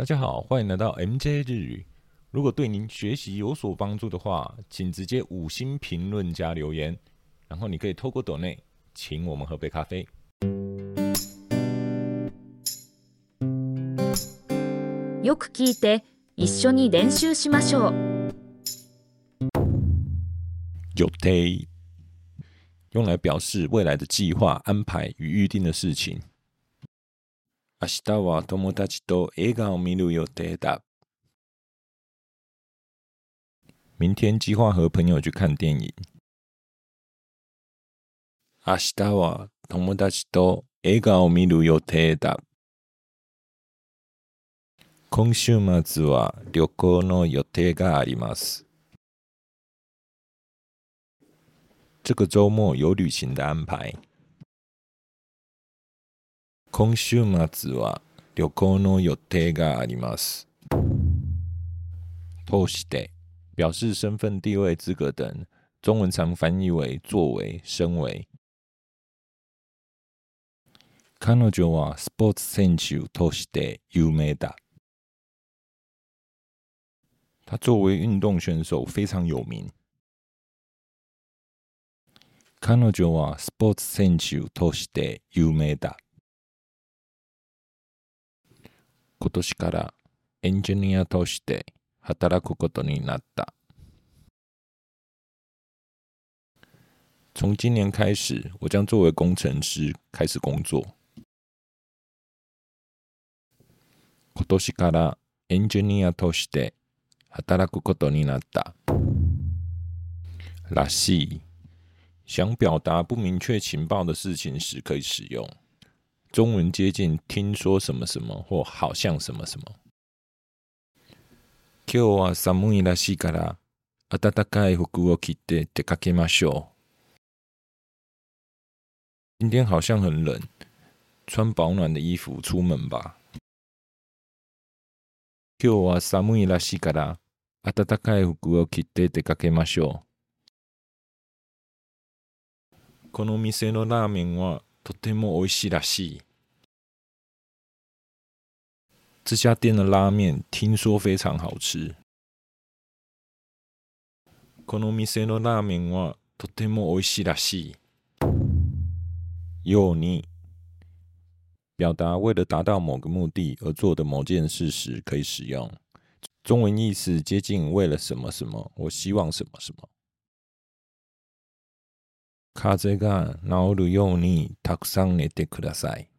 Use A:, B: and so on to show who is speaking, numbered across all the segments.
A: 大家好，欢迎来到 MJ 日语。如果对您学习有所帮助的话，请直接五星评论加留言。然后你可以透过朵内请我们喝杯咖啡。
B: よく聞いて、一緒に練習しましょう。
A: Yote 用来表示未来的计划、安排与预定的事情。明日は友達と映画を見る予定だ。明天计划和朋友去看电影。明日は友達と映画を見る予定だ。今週末は旅行の予定があります。这个周末有旅行的安排。今週末は旅行の予定があります。通して表示身份、地位、资格等，中文常翻译为作为、身为。彼女はスポーツ選手として有名だ。他作为运动选手非常有名。彼女はスポーツ選手として有名だ。今年からエンジニアとして働くことになった。从今年开始，我将作为工程师开始工作。今年からエンジニアとして働くことになった。らしい。想表达不明确情报的事情时可以使用。中文接近听说什么什么或好像什么什么。今日は寒いらしいから暖かい服を着て出かけましょう。今天好像很冷，穿保暖的衣服出门吧。今日は寒いらしいから暖かい服を着て出かけましょう。この店のラーメンはとてもおいしいらしい。这家店的拉面听说非常好吃。この店のラーメンはとてもおいしいらしい。ように，表达为了达到某个目的而做的某件事时，可以使用。中文意思接近为了什么什么，我希望什么什么。風が治るようにたくさん寝てください。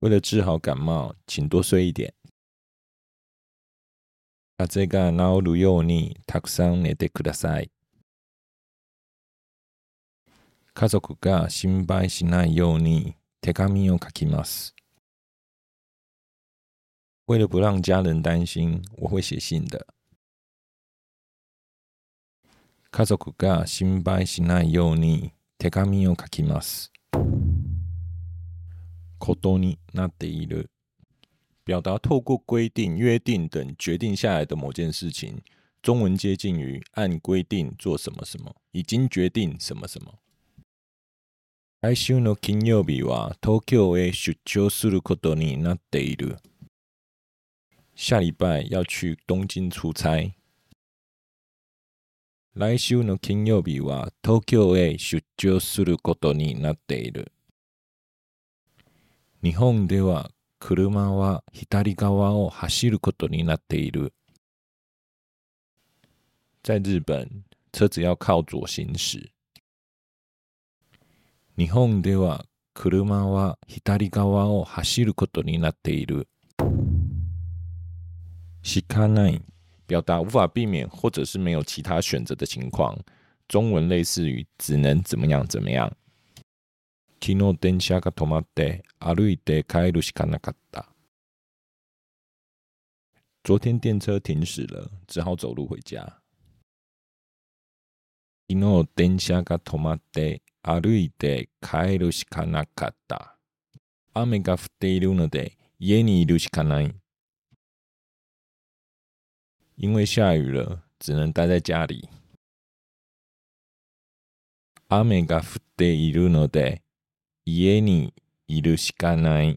A: 为了治好感冒，请多睡一点。卡这治然后利用たくさん寝てください。为了不让家人担心，我会写信的。家族が心配しないように手紙を書きます。ことになっている。表达透过规定、约定等决定下来的某件事情，中文接近于按规定做什么什么，已经决定什么什么。来週の金曜日は東京へ出張することになっている。下礼拜要去东京出差。来週の金曜日は東京へ出張することになっている。日本では車は左側を走ることになっている。在日本、子要靠左行驶。日本では車は左側を走ることになっている。しかない表达无法避免，或者是没有其他选择的情况，中文类似于“只能怎么样怎么样”。昨天电车停驶了，只好走路回家。昨天电车が止まって歩いて帰るしかなかった。雨が降っているので、家にいるしかない。因为下雨了，只能待在家里。阿美嘎夫得一路诺得，耶尼一路西干奈，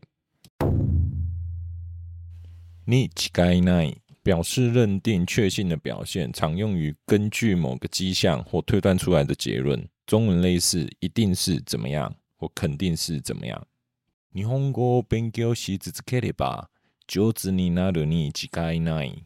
A: 尼奇干奈表示认定、确信的表现，常用于根据某个迹象或推断出来的结论。中文类似“一定是怎么样”或“肯定是怎么样”。日本语を勉強し続ければ、上手になるに近いない。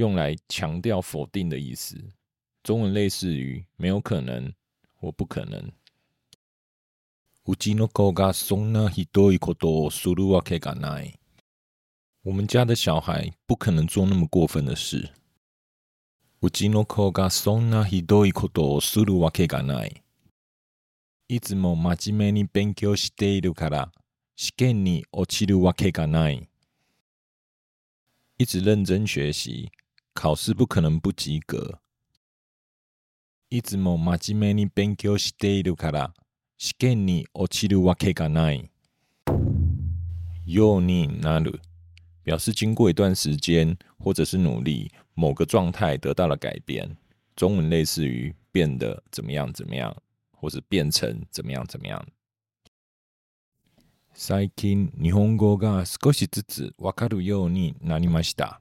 A: 用来强调否定的意思，中文类似于“没有可能”或“不可能”。我们家的小孩不可能做那么过分的事。一直认真学习。考试不可能不及格。いつも真面目に勉強しているから試験に落ちるわけがない。ようになる表示经过一段时间或者是努力，某个状态得到了改变。中文类似于变得怎么样怎么样，或是变成怎么样怎么样。最近日本語が少しずつわかるようになりました。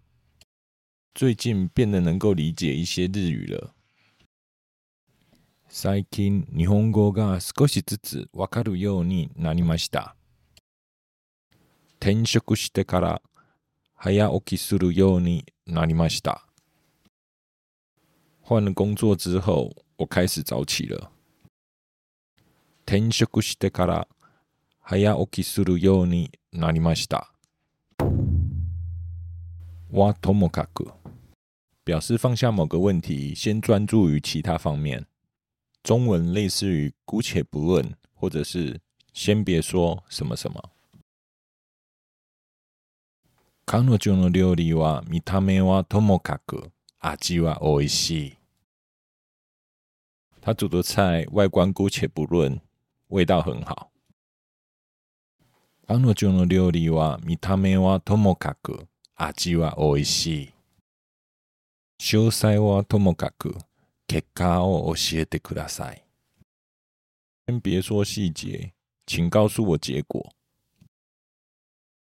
A: 最近变得能够理解一些日语了。最近、日本語が少しずつわかるようになりました。転職してから早起きするようになりました。换了工作之后，我开始早起了。転職してから早起きするようになりました。哇，托莫卡格，表示放下某个问题，先专注于其他方面。中文类似于“姑且不论”或者是“先别说什么什么”。康若君的料理哇，米汤面哇，托莫卡格，阿基哇，美味しい。他煮的菜外观姑且不论，味道很好。康若君的料理哇，見た目はともかく。味は美味しい。詳細はともかく、結果を教えてください。先说细节，请告诉我结果。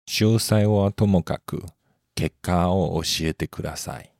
A: 詳細はともかく、結果を教えてください。